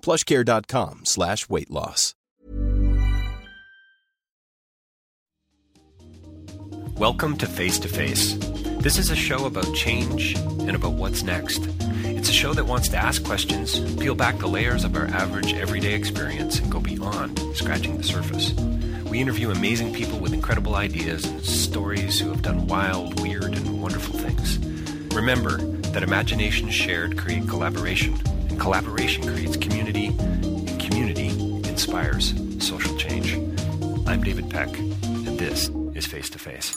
Plushcare.com slash weight loss. Welcome to Face to Face. This is a show about change and about what's next. It's a show that wants to ask questions, peel back the layers of our average everyday experience, and go beyond scratching the surface. We interview amazing people with incredible ideas and stories who have done wild, weird, and wonderful things. Remember that imagination shared create collaboration, collaboration creates community, and community inspires social change. I'm David Peck, and this is Face to Face.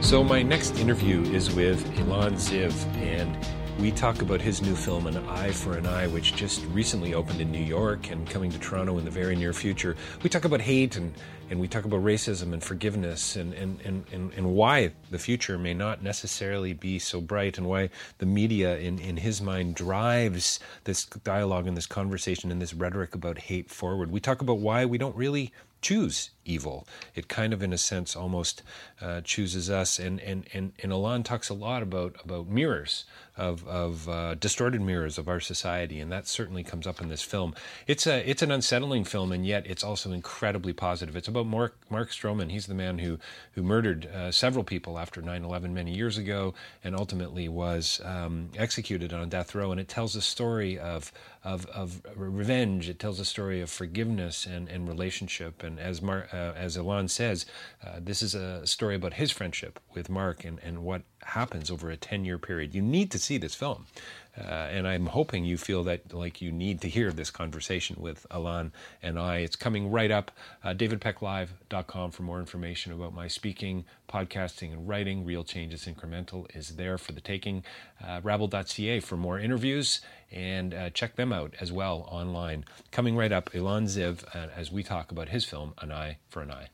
So, my next interview is with Ilan Ziv, and we talk about his new film, An Eye for an Eye, which just recently opened in New York and coming to Toronto in the very near future. We talk about hate and, and we talk about racism and forgiveness and, and, and, and, why the future may not necessarily be so bright and why the media, in, in his mind, drives this dialogue and this conversation and this rhetoric about hate forward. We talk about why we don't really choose evil. It kind of, in a sense, almost uh, chooses us. And, and, and, and Ilan talks a lot about, about mirrors, of, of uh, distorted mirrors of our society, and that certainly comes up in this film. It's, a, it's an unsettling film, and yet it's also incredibly positive. It's about Mark, Mark Stroman. He's the man who, who murdered uh, several people after 9 11 many years ago and ultimately was um, executed on death row. And it tells a story of, of, of revenge, it tells a story of forgiveness and, and relationship. And as Mar- uh, as Ilan says, uh, this is a story about his friendship with Mark and, and what happens over a 10 year period. You need to see this film. Uh, and I'm hoping you feel that like you need to hear this conversation with Ilan and I. It's coming right up. Uh, DavidPeckLive.com for more information about my speaking, podcasting, and writing. Real Change is Incremental is there for the taking. Uh, Rabble.ca for more interviews and uh, check them out as well online. Coming right up, Ilan Ziv uh, as we talk about his film, An Eye for an Eye.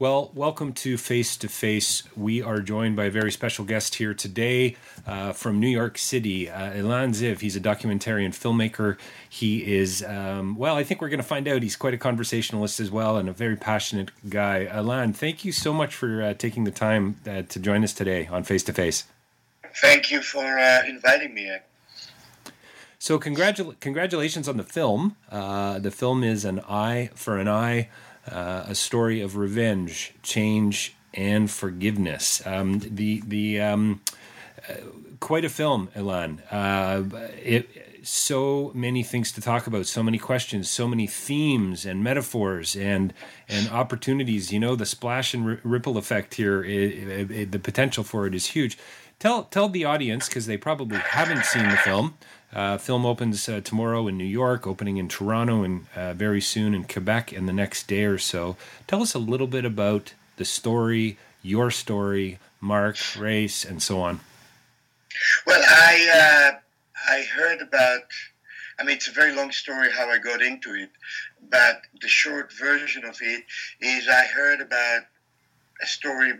Well, welcome to Face to Face. We are joined by a very special guest here today uh, from New York City, uh, Ilan Ziv. He's a documentarian filmmaker. He is, um, well, I think we're going to find out. He's quite a conversationalist as well and a very passionate guy. Ilan, thank you so much for uh, taking the time uh, to join us today on Face to Face. Thank you for uh, inviting me. So, congratu- congratulations on the film. Uh, the film is An Eye for an Eye uh, a story of revenge, change, and forgiveness. Um, the the um, uh, quite a film, Ilan. Uh, it so many things to talk about, so many questions, so many themes and metaphors and and opportunities. You know, the splash and r- ripple effect here, it, it, the potential for it is huge. Tell tell the audience because they probably haven't seen the film. Uh, film opens uh, tomorrow in New York, opening in Toronto, and uh, very soon in Quebec in the next day or so. Tell us a little bit about the story, your story, Mark, race, and so on. Well, I uh, I heard about. I mean, it's a very long story how I got into it, but the short version of it is I heard about a story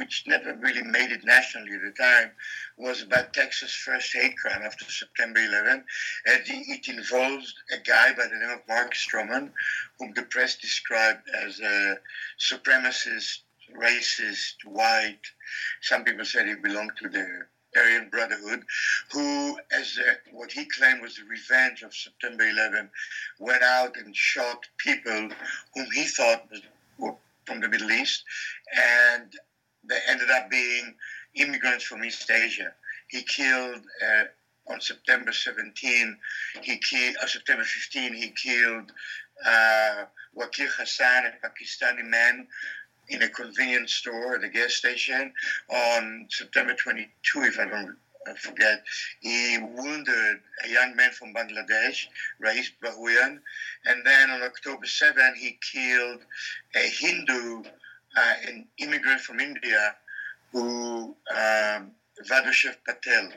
which never really made it nationally at the time, was about Texas' first hate crime after September 11. And it involved a guy by the name of Mark Stroman, whom the press described as a supremacist, racist, white. Some people said he belonged to the Aryan Brotherhood, who, as a, what he claimed was the revenge of September 11, went out and shot people whom he thought were from the Middle East, and they ended up being immigrants from East Asia. He killed uh, on September 17, he killed, uh, September 15, he killed uh, Wakil Hassan, a Pakistani man, in a convenience store at a gas station. On September 22, if I don't forget, he wounded a young man from Bangladesh, Rais Bhuiyan. And then on October 7, he killed a Hindu, uh, an immigrant from India, who um, Patel.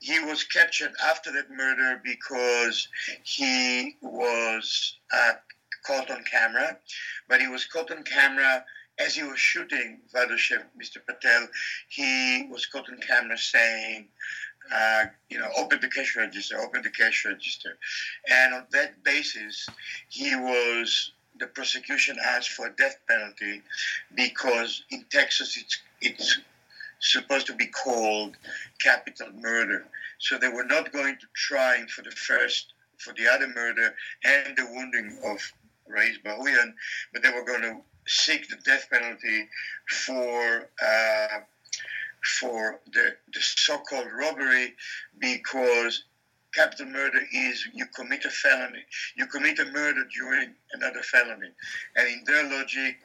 He was captured after that murder because he was uh, caught on camera, but he was caught on camera as he was shooting Vasudev, Mr. Patel. He was caught on camera saying, uh, you know, open the cash register, open the cash register. And on that basis, he was, the prosecution asked for a death penalty because in Texas it's, it's supposed to be called capital murder. So they were not going to try for the first, for the other murder and the wounding of Rais Bhuiyan, but they were going to seek the death penalty for uh, for the, the so-called robbery because capital murder is you commit a felony. You commit a murder during another felony. And in their logic,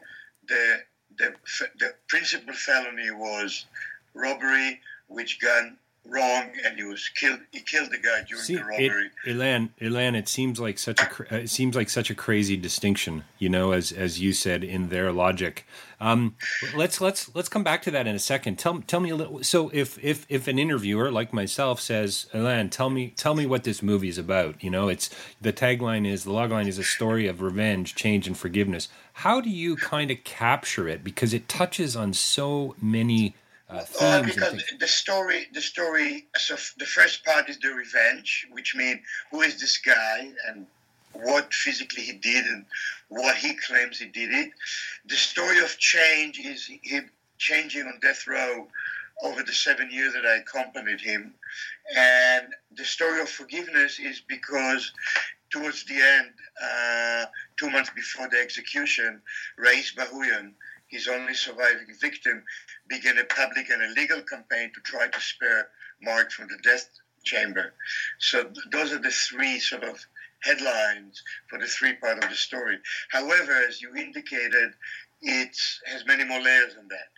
the, the, the principal felony was robbery, which gun wrong and he was killed he killed the guy during See, the robbery. It, Ilan, Ilan, it seems like such a it seems like such a crazy distinction you know as as you said in their logic. Um, let's let's let's come back to that in a second. Tell tell me a little so if if if an interviewer like myself says Ilan, tell me tell me what this movie is about you know it's the tagline is the logline is a story of revenge change and forgiveness. How do you kind of capture it? Because it touches on so many uh, because the story, the story. So the first part is the revenge, which means who is this guy and what physically he did and what he claims he did it. The story of change is him changing on death row over the seven years that I accompanied him, and the story of forgiveness is because towards the end, uh, two months before the execution, Rais Bhuiyan his only surviving victim, began a public and a legal campaign to try to spare Mark from the death chamber. So th- those are the three sort of headlines for the three part of the story. However, as you indicated, it has many more layers than that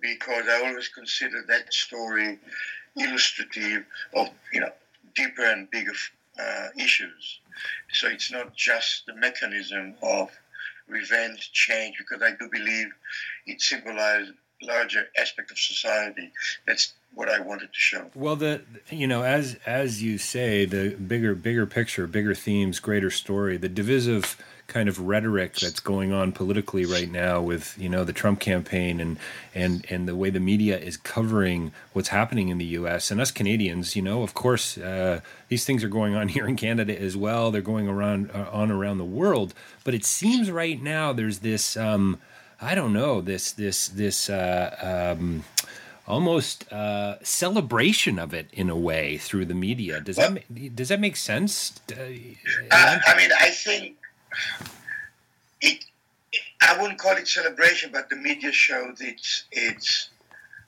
because I always consider that story illustrative of you know deeper and bigger uh, issues. So it's not just the mechanism of revenge, change, because I do believe it symbolizes larger aspect of society. That's what I wanted to show. Well, the you know as as you say, the bigger bigger picture, bigger themes, greater story, the divisive kind of rhetoric that's going on politically right now with you know the Trump campaign and and and the way the media is covering what's happening in the U.S. and us Canadians, you know, of course, uh, these things are going on here in Canada as well. They're going around uh, on around the world, but it seems right now there's this um, I don't know this this this. Uh, um, almost uh, celebration of it in a way through the media. Does well, that does that make sense? Uh, I mean, I think it, I wouldn't call it celebration, but the media shows it's it's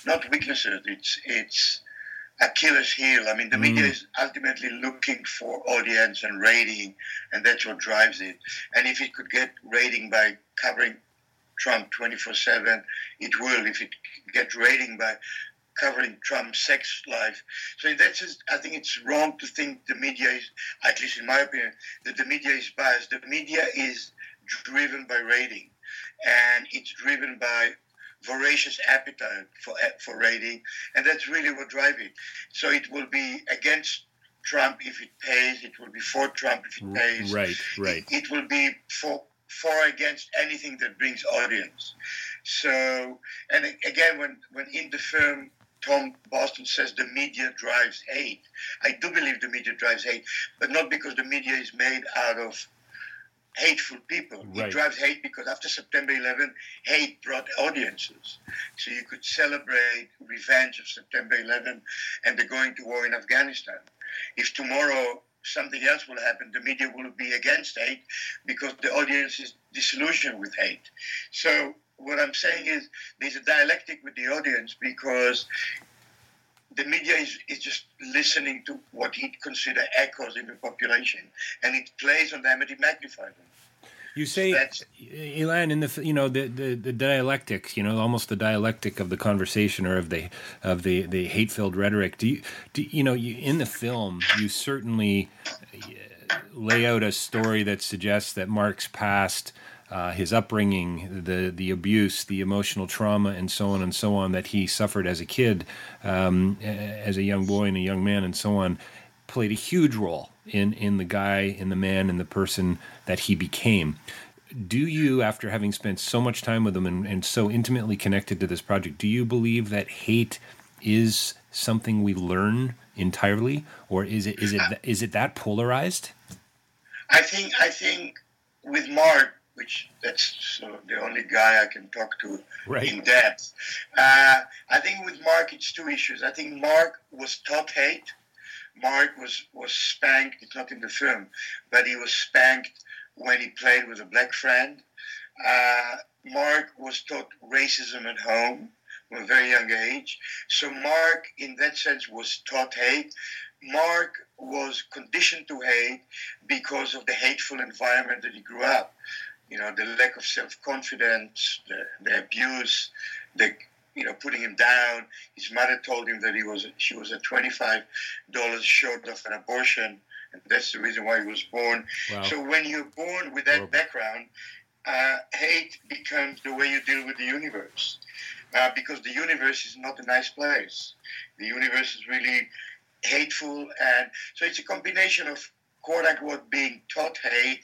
not weaknesses. It's it's Achilles' heel. I mean, the mm. media is ultimately looking for audience and rating, and that's what drives it. And if it could get rating by covering Trump 24/7, it will. If it gets rating by covering Trump's sex life. So in that sense, I think it's wrong to think the media is, at least in my opinion, that the media is biased. The media is driven by rating, and it's driven by voracious appetite for for rating, and that's really what drives it. So it will be against Trump if it pays. It will be for Trump if it pays. Right, right. It, it will be for for against anything that brings audience. So, and again, when when in the film Tom Boston says the media drives hate. I do believe the media drives hate, but not because the media is made out of hateful people. Right. It drives hate because after September 11, hate brought audiences. So you could celebrate revenge of September 11 and the going to war in Afghanistan. If tomorrow something else will happen, the media will be against hate because the audience is disillusioned with hate. So what I'm saying is there's a dialectic with the audience because the media is, is just listening to what he'd consider echoes in the population, and it plays on them and it magnifies them. You say, Ilan, in the you know the, the, the dialectics, you know, almost the dialectic of the conversation or of the of the, the hate filled rhetoric. Do you do you know you, in the film you certainly uh, lay out a story that suggests that Mark's past uh, his upbringing, the the abuse, the emotional trauma, and so on and so on that he suffered as a kid, um, as a young boy and a young man, and so on, played a huge role in in the guy, in the man, in the person that he became. Do you, after having spent so much time with him and, and so intimately connected to this project, do you believe that hate is something we learn entirely, or is it is it is it that polarized? I think I think with Mark, which that's uh, the only guy I can talk to right. in depth. Uh, I think with Mark, it's two issues. I think Mark was taught hate. Mark was, was spanked, it's not in the film, but he was spanked when he played with a black friend. Uh, Mark was taught racism at home from a very young age. So Mark, in that sense, was taught hate. Mark was conditioned to hate because of the hateful environment that he grew up you know, the lack of self-confidence, the, the abuse, the you know, putting him down. His mother told him that he was she was at twenty-five dollars short of an abortion, and that's the reason why he was born. Wow. So when you're born with that background, uh, hate becomes the way you deal with the universe, uh, because the universe is not a nice place. The universe is really hateful, and so it's a combination of quote unquote being taught hate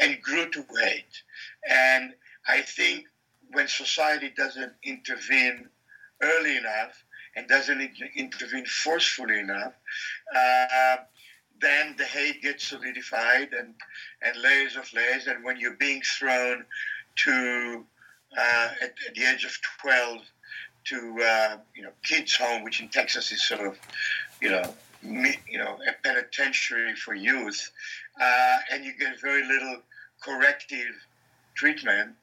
and grew to hate. And I think when society doesn't intervene early enough and doesn't intervene forcefully enough, uh, then the hate gets solidified and, and layers of layers. And when you're being thrown to, uh, at, the age of 12, to, uh, you know, kids' home, which in Texas is sort of, you know, you know, a penitentiary for youth, uh, and you get very little corrective treatment,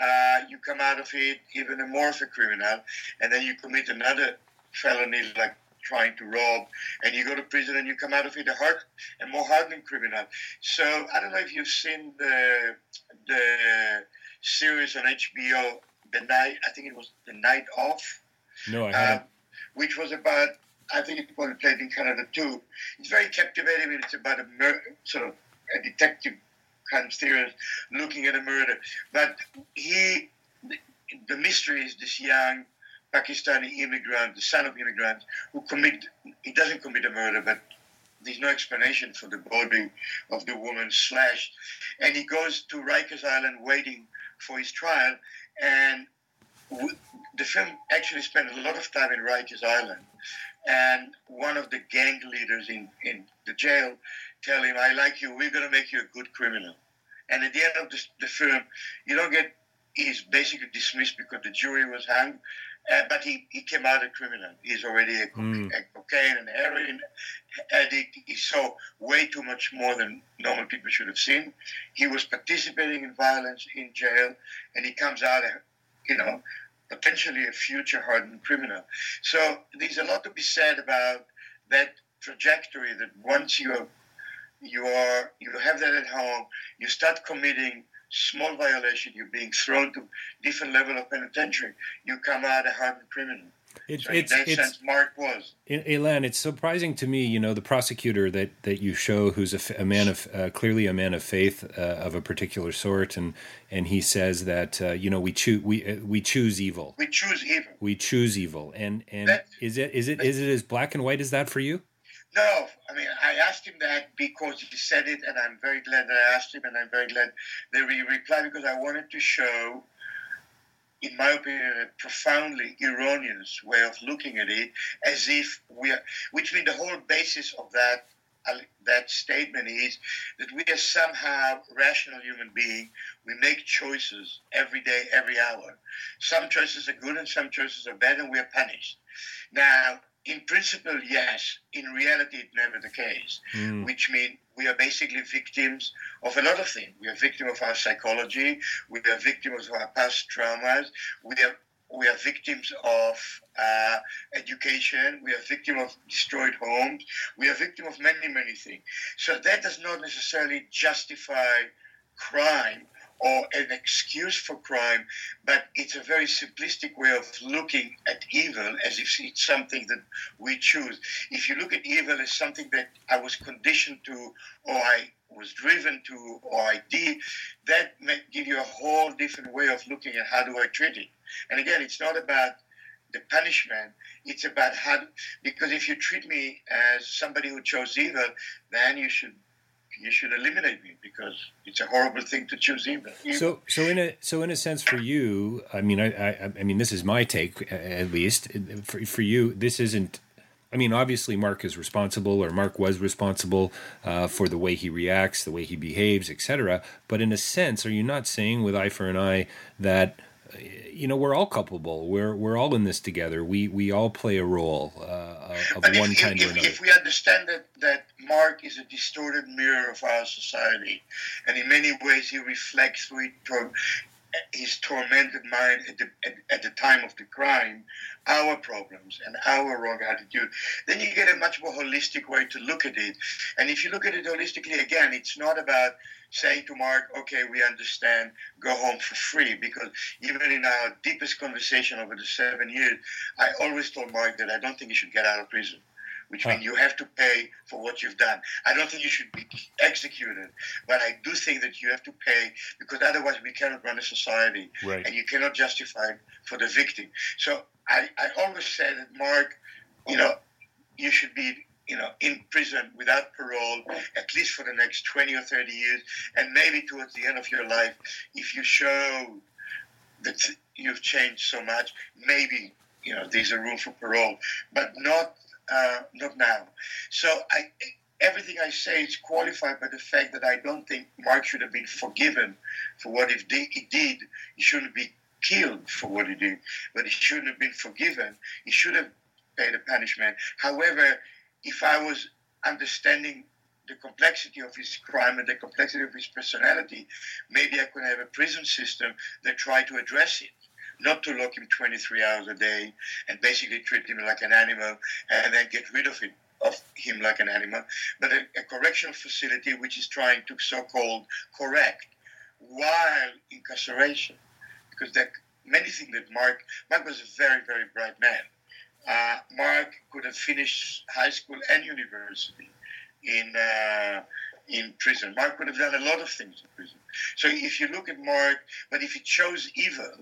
uh, you come out of it even a more of a criminal, and then you commit another felony like trying to rob, and you go to prison and you come out of it a hard and more hardened criminal. So I don't know if you've seen the the series on HBO, the night I think it was the Night Of. No, I haven't. Um, which was about I think it was played in Canada too. It's very captivating. It's about a mur- sort of a detective kind of series looking at a murder. But he, the mystery is this young Pakistani immigrant, the son of immigrants, who commit. He doesn't commit a murder, but there's no explanation for the body of the woman slashed, and he goes to Rikers Island waiting for his trial, and the film actually spent a lot of time in Rikers Island, and one of the gang leaders in, in the jail tell him, I like you, we're going to make you a good criminal. And at the end of the, the film, you don't get, he's basically dismissed because the jury was hung, uh, but he, he came out a criminal. He's already a, mm. a cocaine and heroin addict. He saw way too much more than normal people should have seen. He was participating in violence in jail, and he comes out, a, you know, potentially a future hardened criminal. So there's a lot to be said about that trajectory that once you you are you have that at home, you start committing small violation, you're being thrown to different level of penitentiary, you come out a hardened criminal. It, so it's, in that it's, sense, Mark was. Ilan, it's surprising to me, you know, the prosecutor that, that you show, who's a, a man of uh, clearly a man of faith uh, of a particular sort, and and he says that uh, you know we choose we uh, we choose evil. We choose evil. We choose evil, and and that, is it is it is it as black and white as that for you? No, I mean I asked him that because he said it, and I'm very glad that I asked him, and I'm very glad that he replied because I wanted to show in my opinion, a profoundly erroneous way of looking at it, as if we are, which means the whole basis of that that statement is that we are somehow rational human being. We make choices every day, every hour. Some choices are good and some choices are bad, and we are punished. Now, in principle, yes. In reality, it's never the case. Mm. Which means we are basically victims of a lot of things. We are victims of our psychology. We are victims of our past traumas. We are we are victims of uh, education. We are victims of destroyed homes. We are victims of many, many things. So that does not necessarily justify crime or an excuse for crime, but it's a very simplistic way of looking at evil as if it's something that we choose. If you look at evil as something that I was conditioned to or I was driven to or I did, that may give you a whole different way of looking at how do I treat it. And again, it's not about the punishment. It's about how, because if you treat me as somebody who chose evil, then you should you should eliminate me because it's a horrible thing to choose evil. So, so in a so in a sense, for you, I mean, I, I, I mean, this is my take, at least. For for you, this isn't. I mean, obviously, Mark is responsible, or Mark was responsible uh, for the way he reacts, the way he behaves, etc. But in a sense, are you not saying with Eye for an Eye that you know we're all culpable. We're we're all in this together. We we all play a role uh, of but one if, kind if, or another. If we understand that that Mark is a distorted mirror of our society, and in many ways he reflects through it his tormented mind at the, at, at, the time of the crime, our problems and our wrong attitude, then you get a much more holistic way to look at it. And if you look at it holistically, again, it's not about saying to Mark, okay, we understand, go home for free. Because even in our deepest conversation over the seven years, I always told Mark that I don't think he should get out of prison which means you have to pay for what you've done. I don't think you should be executed, but I do think that you have to pay because otherwise we cannot run a society, right. and you cannot justify for the victim. So I, I always say that Mark, you know, you should be you know, in prison without parole, at least for the next 20 or 30 years, and maybe towards the end of your life, if you show that you've changed so much, maybe, you know, there's a room for parole, but not uh, not now. So I, everything I say is qualified by the fact that I don't think Mark should have been forgiven for what he did. He, did. he shouldn't be killed for what he did, but he shouldn't have been forgiven. He should have paid a punishment. However, if I was understanding the complexity of his crime and the complexity of his personality, maybe I could have a prison system that tried to address it not to lock him 23 hours a day and basically treat him like an animal and then get rid of him of him like an animal, but a, a correctional facility which is trying to so-called correct while incarceration, because there many things that Mark Mark was a very very bright man. Uh, Mark could have finished high school and university in uh, in prison. Mark could have done a lot of things in prison. So if you look at Mark, but if he chose evil,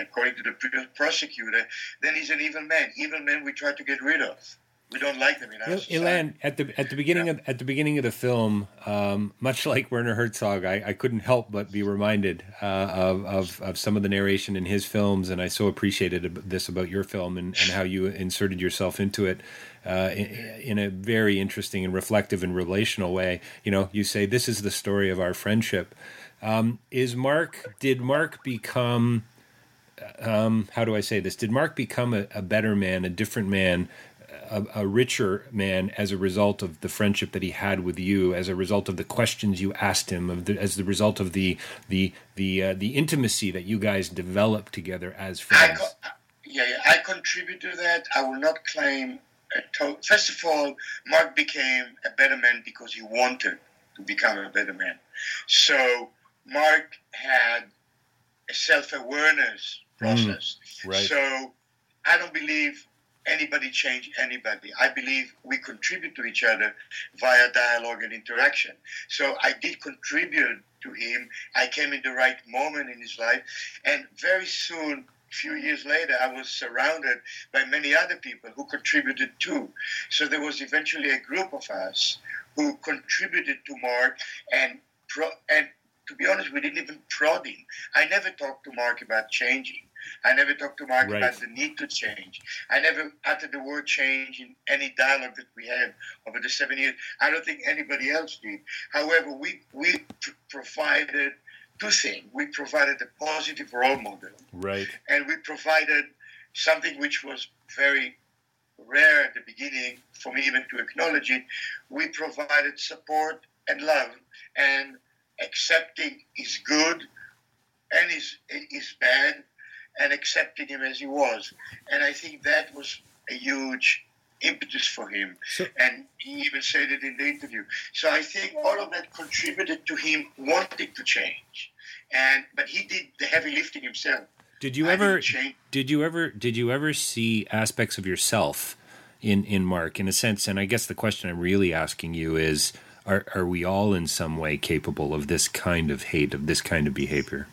according to the prosecutor, then he's an evil man. Evil men we try to get rid of. We don't like them in our society. Ilan, at the at the beginning yeah. of at the beginning of the film, um, much like Werner Herzog, I, I couldn't help but be reminded uh, of, of, of some of the narration in his films, and I so appreciated this about your film and, and how you inserted yourself into it. Uh, in, in, a very interesting and reflective and relational way. You know, you say this is the story of our friendship. Um, is Mark? Did Mark become um, how do I say this? Did Mark become a, a better man, a different man, a, a, richer man as a result of the friendship that he had with you, as a result of the questions you asked him, of the, as the result of the the the uh, the intimacy that you guys developed together as friends? I yeah, yeah, I contribute to that. I will not claim. To- First of all, Mark became a better man because he wanted to become a better man. So Mark had a self-awareness process. Mm, right. So I don't believe anybody change anybody. I believe we contribute to each other via dialogue and interaction. So I did contribute to him. I came in the right moment in his life, and very soon. A few years later, I was surrounded by many other people who contributed too. So there was eventually a group of us who contributed to Mark and pro- and to be honest, we didn't even prod him. I never talked to Mark about changing. I never talked to Mark right. about the need to change. I never uttered the word change in any dialogue that we had over the seven years. I don't think anybody else did. However, we we pr- provided two things. We provided a positive role model, right, and we provided something which was very rare at the beginning for me even to acknowledge it. We provided support and love, and accepting is good and is is bad, and accepting him as he was. And I think that was a huge impetus for him. So, and he even said it in the interview. So I think all of that contributed to him wanting to change. And but he did the heavy lifting himself. Did you ever did you ever did you ever see aspects of yourself in in Mark in a sense? And I guess the question I'm really asking you is are are we all in some way capable of this kind of hate, of this kind of behavior?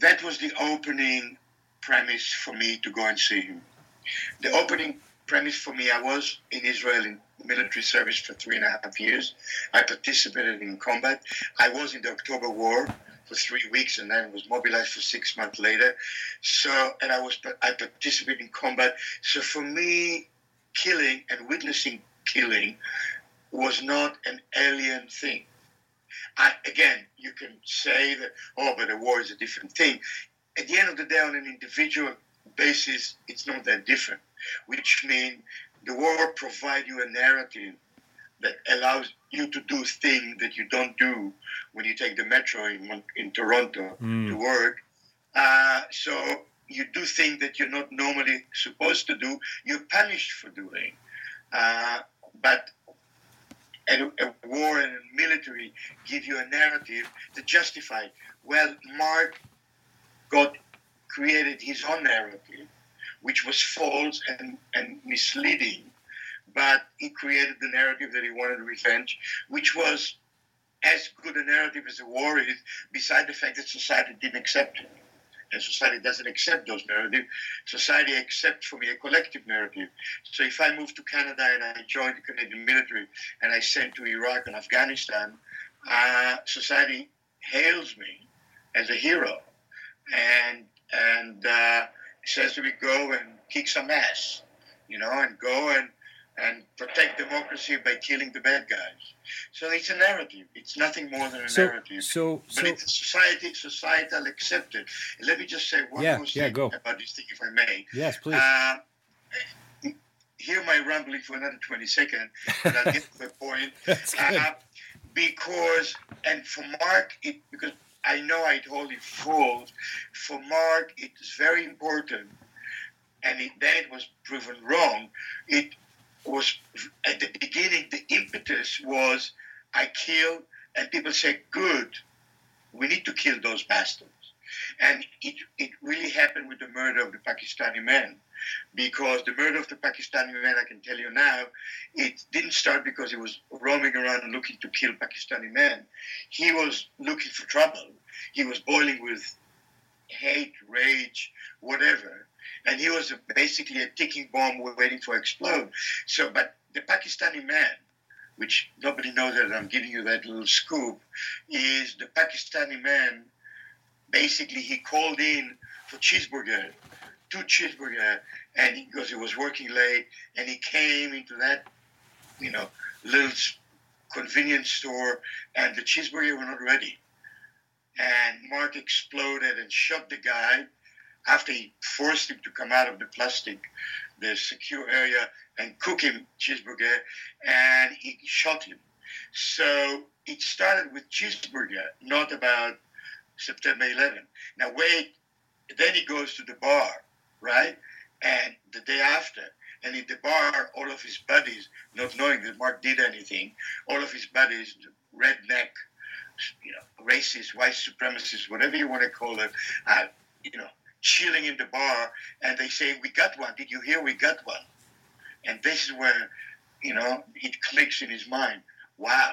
That was the opening premise for me to go and see him. The opening premise for me, I was in Israel in military service for three and a half years. I participated in combat. I was in the October War for three weeks and then was mobilized for six months later. So, and I was I participated in combat. So for me, killing and witnessing killing was not an alien thing. I, again, you can say that, oh, but a war is a different thing. At the end of the day, on an individual basis, it's not that different, which means the war provides you a narrative that allows you to do things that you don't do when you take the metro in, in Toronto mm. to work. Uh, so you do things that you're not normally supposed to do. You're punished for doing. Uh, but a, a, war and a military give you a narrative to justify. Well, Mark got created his own narrative, which was false and, and misleading but he created the narrative that he wanted revenge, which was as good a narrative as a war is, beside the fact that society didn't accept it. And society doesn't accept those narratives. Society accepts for me a collective narrative. So if I move to Canada and I join the Canadian military and I send to Iraq and Afghanistan, uh, society hails me as a hero and and uh, says to me, go and kick some ass, you know, and go and and protect democracy by killing the bad guys. So it's a narrative. It's nothing more than a so, narrative. So, but so, it's society, societal accepted. Let me just say one yeah, more yeah, thing go. about this thing, if I may. Yes, please. Uh, hear my rambling for another 20 seconds, and I'll get to the point. That's good. Uh, because, and for Mark, it, because I know I told it false, for Mark, it is very important, and it, then it was proven wrong. It was at the beginning the impetus was I kill and people say good. We need to kill those bastards and it, it really happened with the murder of the Pakistani man because the murder of the Pakistani man I can tell you now it didn't start because he was roaming around looking to kill Pakistani men he was looking for trouble he was boiling with hate rage whatever and he was basically a ticking bomb waiting to explode. So, but the Pakistani man, which nobody knows that I'm giving you that little scoop, is the Pakistani man. Basically, he called in for cheeseburger, two cheeseburger, and because he was working late, and he came into that, you know, little convenience store, and the cheeseburger were not ready. And Mark exploded and shot the guy after he forced him to come out of the plastic, the secure area, and cook him cheeseburger, and he shot him. So it started with cheeseburger, not about September 11. Now wait, then he goes to the bar, right? And the day after, and in the bar, all of his buddies, not knowing that Mark did anything, all of his buddies, redneck, you know, racist, white supremacists, whatever you want to call it, you know, chilling in the bar and they say, We got one. Did you hear we got one? And this is where, you know, it clicks in his mind. Wow.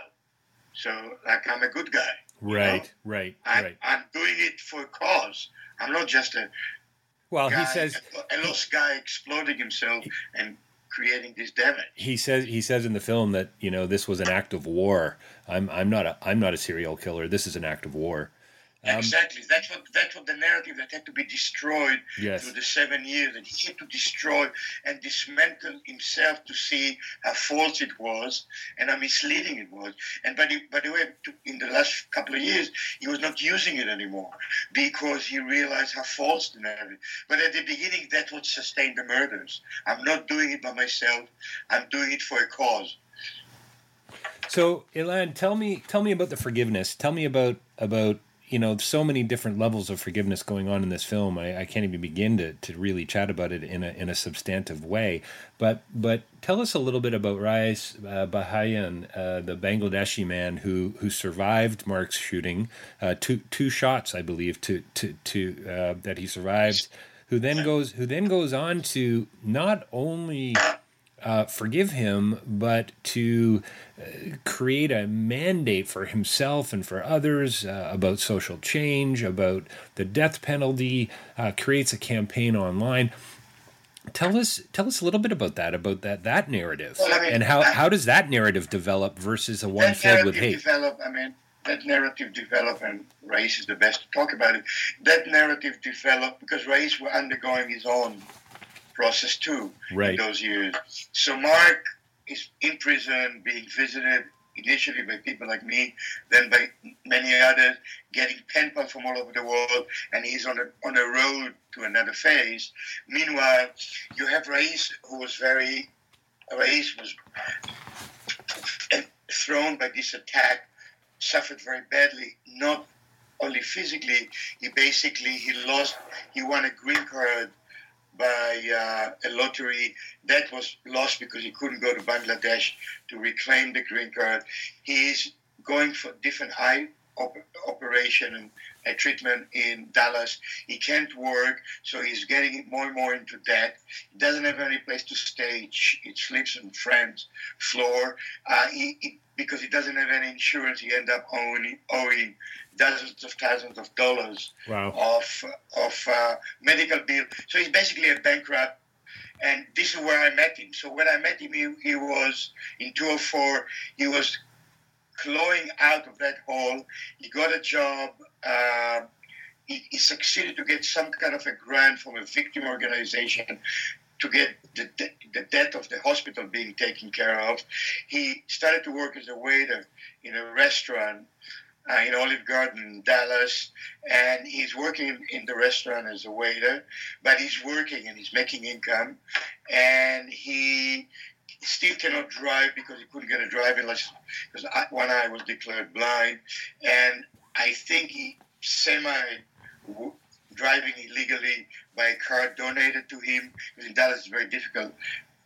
So, like, I'm a good guy. Right, know? right, I'm, right. I'm doing it for a cause. I'm not just a. Well, guy, he says. A, lost guy exploding himself and creating this damage. He says he says in the film that you know this was an act of war. I'm I'm not a I'm not a serial killer. This is an act of war. Um, exactly. That's what that's what the narrative that had to be destroyed yes. through the seven years. That he had to destroy and dismantle himself to see how false it was and how misleading it was. And by the, by the way, in the last couple of years, he was not using it anymore because he realized how false the narrative. But at the beginning, that's what sustained the murders. I'm not doing it by myself. I'm doing it for a cause. So, Ilan, tell me tell me about the forgiveness. Tell me about about you know so many different levels of forgiveness going on in this film. I, I, can't even begin to, to really chat about it in a in a substantive way. But but tell us a little bit about Rais uh, Bhuiyan, uh, the Bangladeshi man who who survived Mark's shooting, uh, two two shots I believe to to to uh, that he survived. Who then goes who then goes on to not only uh, forgive him, but to uh, create a mandate for himself and for others uh, about social change, about the death penalty, uh, creates a campaign online. Tell us, tell us a little bit about that, about that that narrative, well, I mean, and how, how does that narrative develop versus a one filled with hate? Develop, I mean, that narrative developed, and Rais is the best to talk about it. That narrative developed because Rais were undergoing his own process too right. in those years. So Mark is in prison, being visited initially by people like me, then by many others, getting pen pals from all over the world, and he's on a on a road to another phase. Meanwhile, you have Rais, who was very Rais was thrown by this attack, suffered very badly, not only physically, he basically he lost he won a green card by uh, a lottery that was lost because he couldn't go to Bangladesh to reclaim the green card. He is going for different eye op- operation and a treatment in Dallas. He can't work, so he's getting more and more into debt. He doesn't have any place to stay. He sleeps on friend's floor. Uh, he, he, because he doesn't have any insurance, he end up owing, owing dozens of thousands of dollars wow. of of uh, medical bill. So he's basically a bankrupt. And this is where I met him. So when I met him, he, he was in 2004. He was clawing out of that hole. He got a job. Uh, he, he, succeeded to get some kind of a grant from a victim organization to get the, the, the debt of the hospital being taken care of. He started to work as a waiter in a restaurant uh, in Olive Garden Dallas, and he's working in the restaurant as a waiter, but he's working and he's making income, and he still cannot drive because he couldn't get a driving license because one eye was declared blind, and I think he semi driving illegally by a car donated to him because in Dallas it's very difficult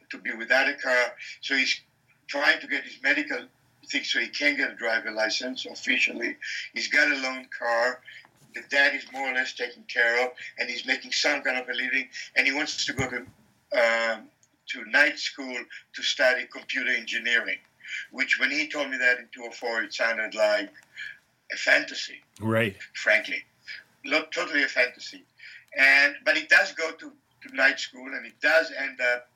to be without a car, so he's trying to get his medical thinks so he can get a driver license officially. He's got a loan car. The dad is more or less taken care of, and he's making some kind of a living. And he wants to go to um, to night school to study computer engineering, which when he told me that in 2004, it sounded like a fantasy. Right. Frankly, Not totally a fantasy. And but he does go to, to night school, and he does end up.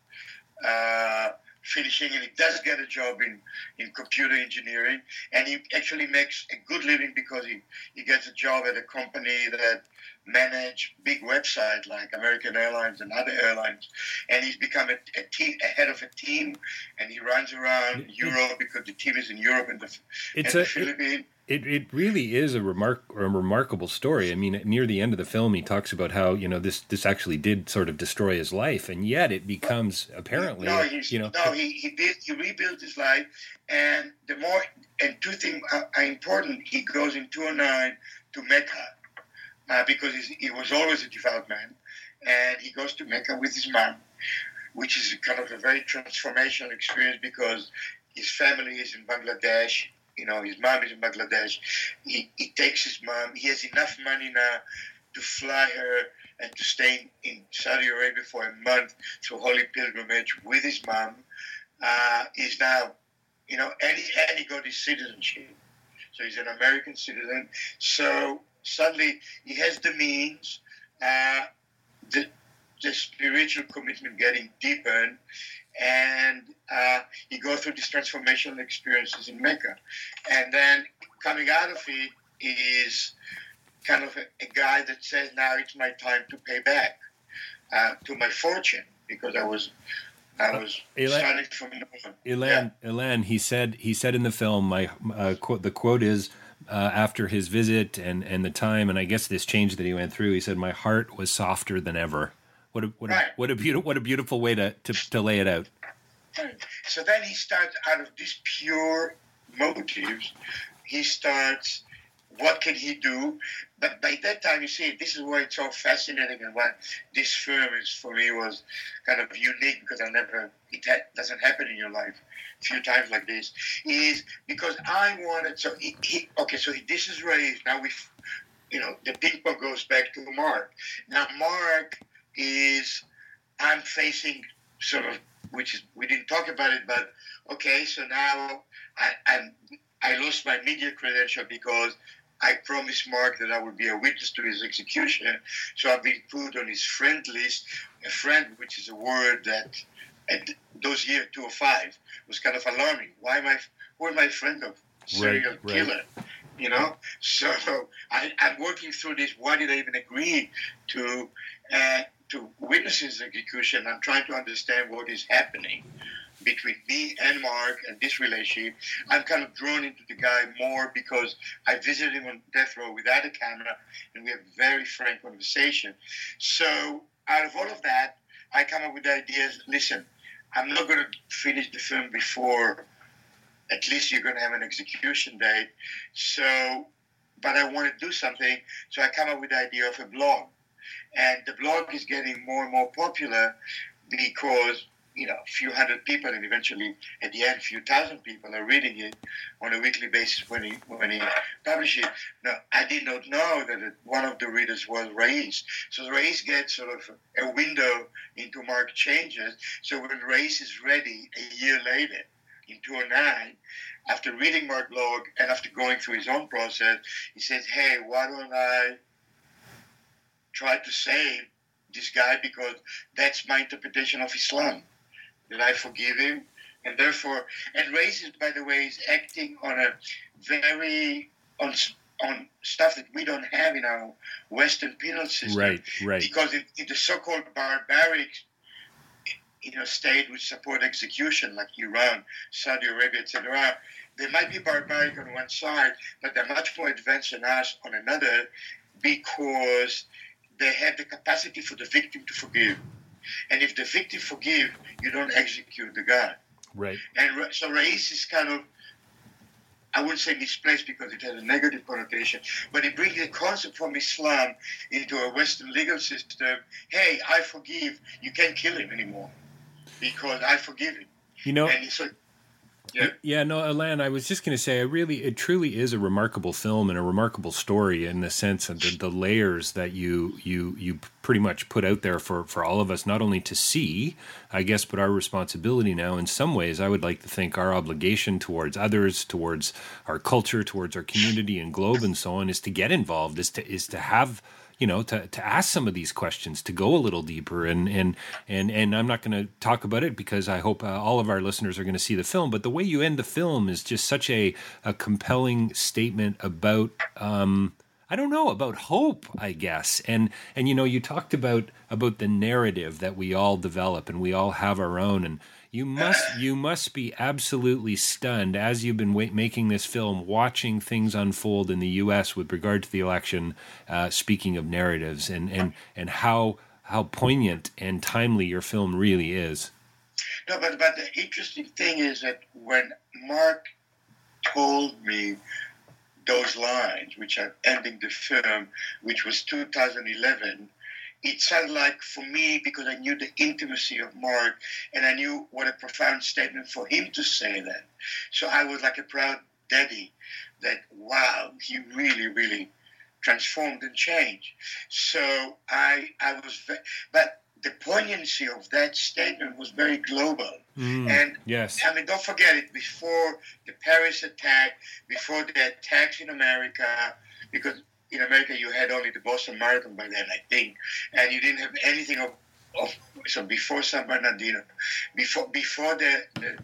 Uh, finishing and he does get a job in, in computer engineering and he actually makes a good living because he, he gets a job at a company that manage big websites like American Airlines and other airlines and he's become a, a, team, a head of a team and he runs around Europe because the team is in Europe and the, it's and a, the Philippines. it, it it really is a remark a remarkable story. I mean, near the end of the film, he talks about how you know this this actually did sort of destroy his life, and yet it becomes apparently no, you know no he he did he rebuilt his life, and the more and two things are, are important. He goes in 2009 to Mecca uh, because he was always a devout man, and he goes to Mecca with his mom, which is kind of a very transformational experience because his family is in Bangladesh you know, his mom is in Bangladesh. He, he takes his mom. He has enough money now to fly her and to stay in Saudi Arabia for a month through holy pilgrimage with his mom. Uh, he's now, you know, and he, and he got his citizenship. So he's an American citizen. So suddenly he has the means, uh, the, the spiritual commitment getting deepened, and uh, he goes through these transformational experiences in Mecca. And then coming out of it is kind of a, a, guy that says now it's my time to pay back uh, to my fortune because I was I was uh, starting from Ilan, yeah. Ilan, he said he said in the film my uh, quote the quote is uh, after his visit and and the time and I guess this change that he went through he said my heart was softer than ever. What a what right. a, what a beautiful what a beautiful way to, to to lay it out. So then he starts out of these pure motives. He starts what can he do? But by that time, you see, this is why it's so fascinating and what this film is for me was kind of unique because I never, it ha- doesn't happen in your life a few times like this, is because I wanted, so he, he okay, so this is Rais, now we, you know, the ping pong goes back to Mark. Now, Mark is, I'm facing sort of, which is, we didn't talk about it, but okay, so now I, I'm, I lost my media credential because I promised Mark that I would be a witness to his execution. So I've been put on his friend list. A friend, which is a word that at those years, 205, was kind of alarming. Why am I, who am I friend of? Serial right, killer. Right. You know? So I, am working through this. Why did I even agree to, uh, to witness his execution? I'm trying to understand what is happening between me and Mark and this relationship, I'm kind of drawn into the guy more because I visited him on death row without a camera and we have very frank conversation. So out of all of that, I come up with the ideas. Listen, I'm not going to finish the film before at least you're going to have an execution date. So, but I want to do something. So I come up with the idea of a blog. And the blog is getting more and more popular because you know, a few hundred people, and eventually at the end, a few thousand people are reading it on a weekly basis when he when he published it. Now, I did not know that one of the readers was Rais. So Rais gets sort of a window into Mark Changes. So when Rais is ready a year later, in 2009, after reading Mark blog and after going through his own process, he says, hey, why don't I try to save this guy because that's my interpretation of Islam that I forgive him. And therefore, and Rais, by the way, is acting on a very, on, on stuff that we don't have in our Western penal system. Right, right. Because in, in the so-called barbaric you know, state which support execution, like Iran, Saudi Arabia, etc., they might be barbaric on one side, but they're much more advanced than us on another because they have the capacity for the victim to forgive. And if the victim forgive, you don't execute the guy. Right. And so Rais is kind of, I wouldn't say misplaced because it has a negative connotation, but it brings a concept from Islam into a Western legal system. Hey, I forgive. You can't kill him anymore because I forgive him. You know, and so yeah. yeah, no, Ilan, I was just going to say, I really, it truly is a remarkable film and a remarkable story in the sense of the, the layers that you you you pretty much put out there for for all of us, not only to see, I guess, but our responsibility now. In some ways, I would like to think our obligation towards others, towards our culture, towards our community and globe, and so on, is to get involved, is to is to have you know to, to ask some of these questions to go a little deeper. And and and and I'm not going to talk about it because I hope uh, all of our listeners are going to see the film. But the way you end the film is just such a a compelling statement about um, I don't know about hope, I guess. And and you know, you talked about about the narrative that we all develop and we all have our own. And you must you must be absolutely stunned as you've been making this film, watching things unfold in the U.S. with regard to the election. Uh, speaking of narratives and and and how how poignant and timely your film really is. No, but but the interesting thing is that when Mark told me those lines, which are ending the film, which was 2011 it sounded like for me because I knew the intimacy of Mark and I knew what a profound statement for him to say that. So I was like a proud daddy that wow, he really, really transformed and changed. So I I was ve- but the poignancy of that statement was very global. Mm, and yes, I mean, don't forget it. Before the Paris attack, before the attacks in America, because in America you had only the Boston Marathon by then, I think, and you didn't have anything of, of so before San Bernardino, before before the, the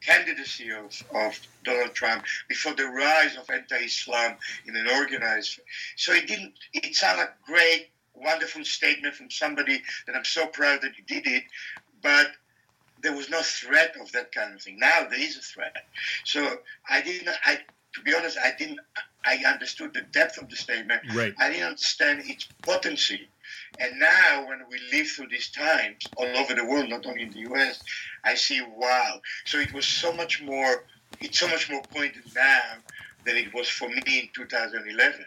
candidacy of, of Donald Trump, before the rise of anti-Islam in an organized. So it didn't. It sounded like great, wonderful statement from somebody that I'm so proud that he did it, but there was no threat of that kind of thing. Now there is a threat. So I didn't. I to be honest, I didn't. I understood the depth of the statement. Right. I didn't understand its potency. And now, when we live through these times all over the world, not only in the U.S., I see wow. So it was so much more. It's so much more pointed now than it was for me in 2011.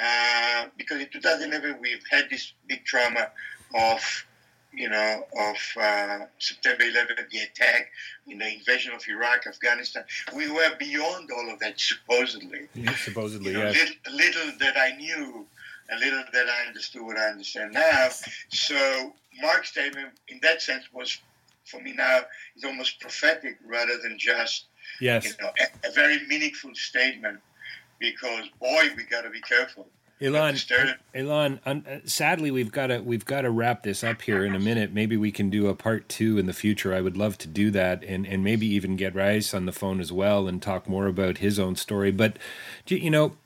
Uh, because in 2011 we've had this big trauma of you know, of uh, September 11th, the attack, in the invasion of Iraq, Afghanistan. We were beyond all of that, supposedly. Yeah, supposedly, you know, yes. Little, little that I knew, a little that I understood what I understand now. So Mark's statement, in that sense, was for me now is almost prophetic rather than just yes. you know, a, a very meaningful statement. Because boy, we got to be careful. Ilan, Ilan, um, sadly, we've got to we've got to wrap this up here in a minute. Maybe we can do a part two in the future. I would love to do that, and and maybe even get Rais on the phone as well and talk more about his own story. But you know,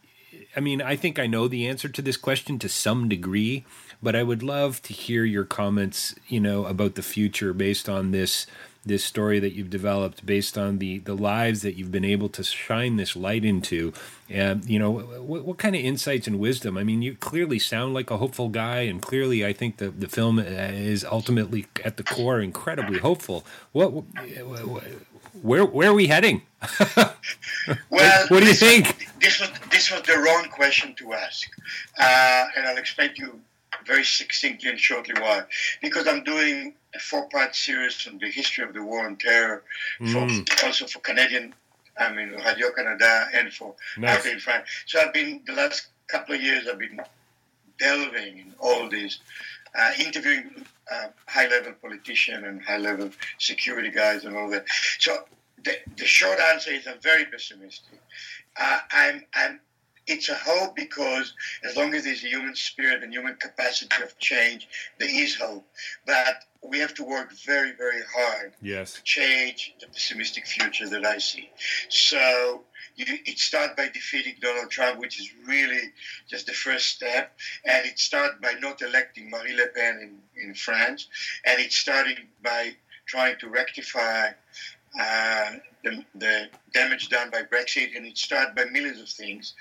I mean, I think I know the answer to this question to some degree, but I would love to hear your comments. You know, about the future based on this this story that you've developed based on the the lives that you've been able to shine this light into. And you know what, what kind of insights and wisdom? I mean you clearly sound like a hopeful guy and clearly i think the, the film is ultimately at the core incredibly hopeful. What where where are we heading? Well what do you this, think? this was this was the wrong question to ask. Uh, and i'll explain to you very succinctly and shortly why. Because i'm doing a four-part series on the history of the war on terror, mm. for, also for Canadian, I mean Radio Canada, and for nice. in France. So I've been the last couple of years. I've been delving in all these, uh, interviewing uh, high-level politicians and high-level security guys and all that. So the, the short answer is I'm very pessimistic. Uh, I'm I'm it's a hope because as long as there's a human spirit and human capacity of change, there is hope. But we have to work very, very hard yes. to change the pessimistic future that I see. So you, it starts by defeating Donald Trump, which is really just the first step. And it starts by not electing Marie Le Pen in, in France. And it started by trying to rectify uh, the, the, damage done by Brexit, and it started by millions of things.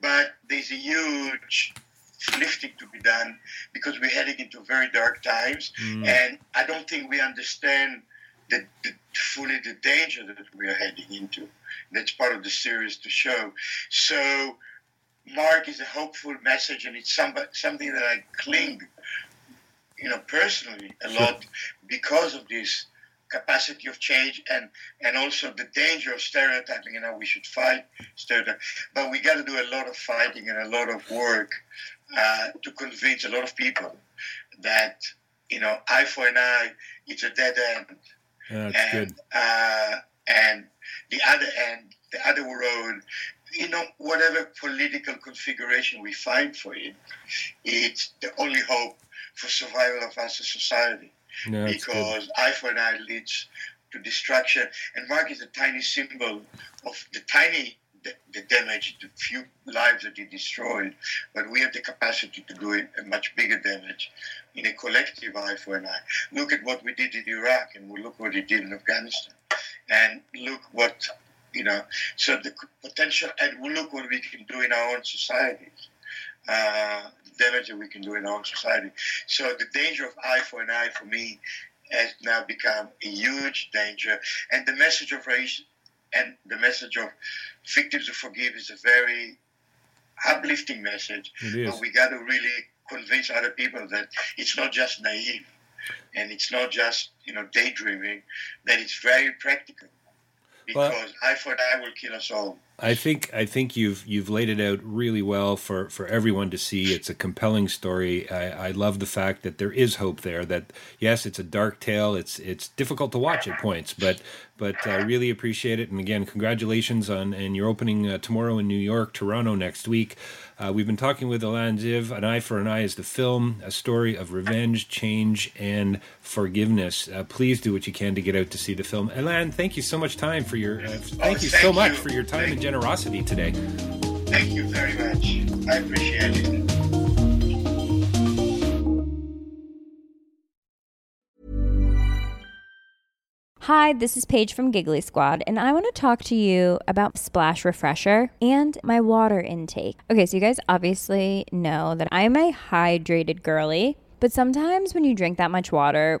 But there's a huge lifting to be done because we're heading into very dark times, mm. and I don't think we understand the, the, fully the danger that we are heading into. That's part of the series to show. So, Mark is a hopeful message, and it's somebody, something that I cling, you know, personally a lot because of this capacity of change and and also the danger of stereotyping and how we should fight stereotyping. But we got to do a lot of fighting and a lot of work uh, to convince a lot of people that you know eye for an eye it's a dead end. Yeah, and, good. Uh, and the other end, the other road, you know, whatever political configuration we find for it, it's the only hope for survival of us as a society because eye for an eye leads to destruction. And Mark is a tiny symbol of the tiny the, damage, the few lives that he destroyed, but we have the capacity to do a much bigger damage in a collective eye for an eye. Look at what we did in Iraq, and we look what he did in Afghanistan, and look what you know. So the potential, and we look what we can do in our own societies. Uh, the damage that we can do in our own society. So the danger of eye for an eye for me has now become a huge danger. And the message of Rais and the message of victims to forgive is a very uplifting message. But we got to really convince other people that it's not just naive and it's not just you know daydreaming. That it's very practical because well, eye for eye will kill us all. I think I think you've you've laid it out really well for, for everyone to see. It's a compelling story. I, I love the fact that there is hope there. That yes, it's a dark tale. It's it's difficult to watch at points, but but I uh, really appreciate it. And again, congratulations on and you're opening uh, tomorrow in New York, Toronto next week. Uh, we've been talking with Ilan Ziv. An Eye for an Eye is the film, a story of revenge, change, and forgiveness. Uh, please do what you can to get out to see the film. Ilan, thank you so much time for your. Uh, thank oh, you thank so much for your time thank and generosity today. Thank you very much. I appreciate it. Hi, this is Paige from Giggly Squad, and I want to talk to you about Splash Refresher and my water intake. Okay, so you guys obviously know that I'm a hydrated girly, but sometimes when you drink that much water,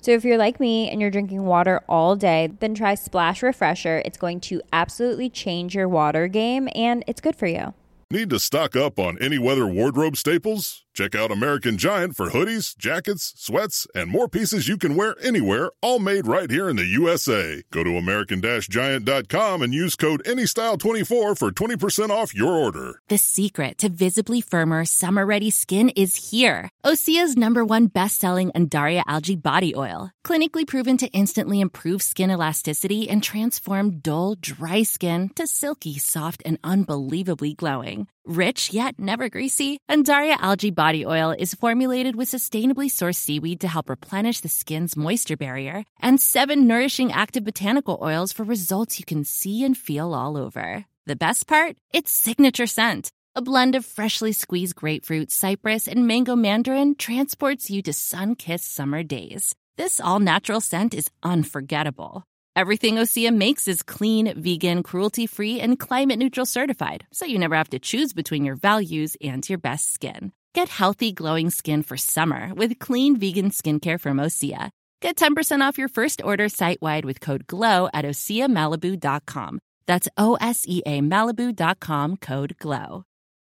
So if you're like me and you're drinking water all day, then try Splash Refresher. It's going to absolutely change your water game and it's good for you. Need to stock up on any weather wardrobe staples? Check out American Giant for hoodies, jackets, sweats, and more pieces you can wear anywhere, all made right here in the USA. Go to American-Giant.com and use code ANYSTYLE24 for 20% off your order. The secret to visibly firmer, summer-ready skin is here. Osea's number one best-selling Undaria Algae Body Oil. Clinically proven to instantly improve skin elasticity and transform dull, dry skin to silky, soft, and unbelievably glowing. Rich yet never greasy, Undaria Algae Body body oil is formulated with sustainably sourced seaweed to help replenish the skin's moisture barrier and seven nourishing active botanical oils for results you can see and feel all over. The best part? Its signature scent. A blend of freshly squeezed grapefruit, cypress, and mango mandarin transports you to sun kissed summer days. This all natural scent is unforgettable. Everything Osea makes is clean, vegan, cruelty free, and climate neutral certified, so you never have to choose between your values and your best skin. Get healthy, glowing skin for summer with clean vegan skincare from Osea. Get 10% off your first order site wide with code GLOW at OseaMalibu.com. That's O S E A Malibu.com code GLOW.